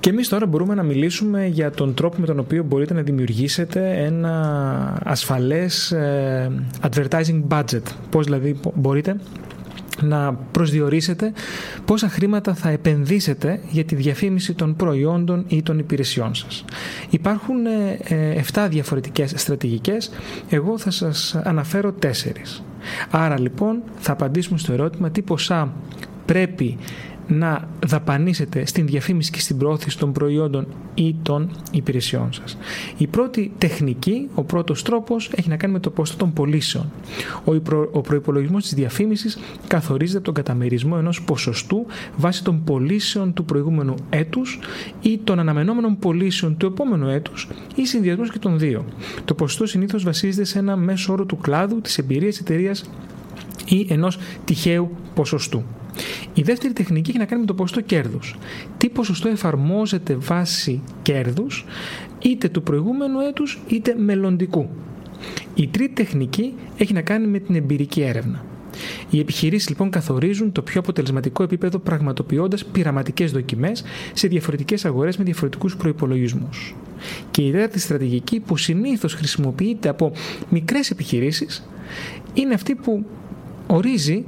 Και εμείς τώρα μπορούμε να μιλήσουμε για τον τρόπο με τον οποίο μπορείτε να δημιουργήσετε ένα ασφαλές ε, advertising budget. Πώς δηλαδή μπορείτε να προσδιορίσετε πόσα χρήματα θα επενδύσετε για τη διαφήμιση των προϊόντων ή των υπηρεσιών σας. Υπάρχουν 7 ε, διαφορετικές στρατηγικές, εγώ θα σας αναφέρω 4. Άρα λοιπόν θα απαντήσουμε στο ερώτημα τι ποσά πρέπει να δαπανίσετε στην διαφήμιση και στην προώθηση των προϊόντων ή των υπηρεσιών σας. Η πρώτη τεχνική, ο πρώτος τρόπος έχει να κάνει με το ποσό των πωλήσεων. Ο, προ, ο προϋπολογισμός της διαφήμισης καθορίζεται από τον καταμερισμό ενός ποσοστού βάσει των πωλήσεων του προηγούμενου έτους ή των αναμενόμενων πωλήσεων του επόμενου έτους ή συνδυασμός και των δύο. Το ποσοστό συνήθως βασίζεται σε ένα μέσο όρο του κλάδου, της εμπειρίας εταιρείας ή ενός τυχαίου ποσοστού. Η δεύτερη τεχνική έχει να κάνει με το ποσοστό κέρδους. Τι ποσοστό εφαρμόζεται βάση κέρδους, είτε του προηγούμενου έτους είτε μελλοντικού. Η τρίτη τεχνική έχει να κάνει με την εμπειρική έρευνα. Οι επιχειρήσεις λοιπόν καθορίζουν το πιο αποτελεσματικό επίπεδο πραγματοποιώντας πειραματικές δοκιμές σε διαφορετικές αγορές με διαφορετικούς προπολογισμού. Και η τέταρτη στρατηγική που συνήθως χρησιμοποιείται από μικρές επιχειρήσεις είναι αυτή που ορίζει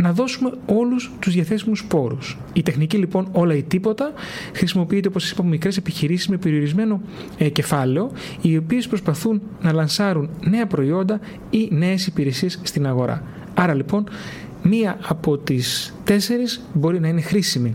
να δώσουμε όλους τους διαθέσιμους πόρους. Η τεχνική λοιπόν όλα ή τίποτα χρησιμοποιείται όπως σας είπα μικρές επιχειρήσεις με περιορισμένο ε, κεφάλαιο οι οποίες προσπαθούν να λανσάρουν νέα προϊόντα ή νέες υπηρεσίες στην αγορά. Άρα λοιπόν μία από τις τέσσερις μπορεί να είναι χρήσιμη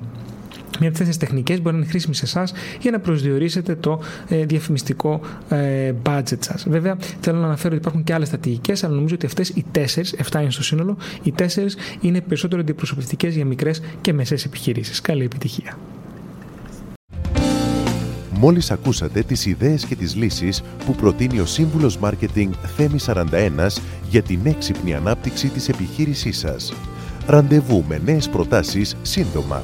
Μία από αυτέ τι τεχνικές μπορεί να είναι χρήσιμη σε εσάς για να προσδιορίσετε το ε, διαφημιστικό ε, budget σας. Βέβαια, θέλω να αναφέρω ότι υπάρχουν και άλλες στρατηγικές, αλλά νομίζω ότι αυτές οι τέσσερις, 7 είναι στο σύνολο, οι τέσσερις είναι περισσότερο αντιπροσωπευτικές για μικρές και μεσαίε επιχειρήσεις. Καλή επιτυχία. Μόλις ακούσατε τις ιδέες και τις λύσεις που προτείνει ο Σύμβουλος Μάρκετινγκ Θέμη 41 για την έξυπνη ανάπτυξη της επιχείρησής σας. Ραντεβού με νέες προτάσεις σύντομα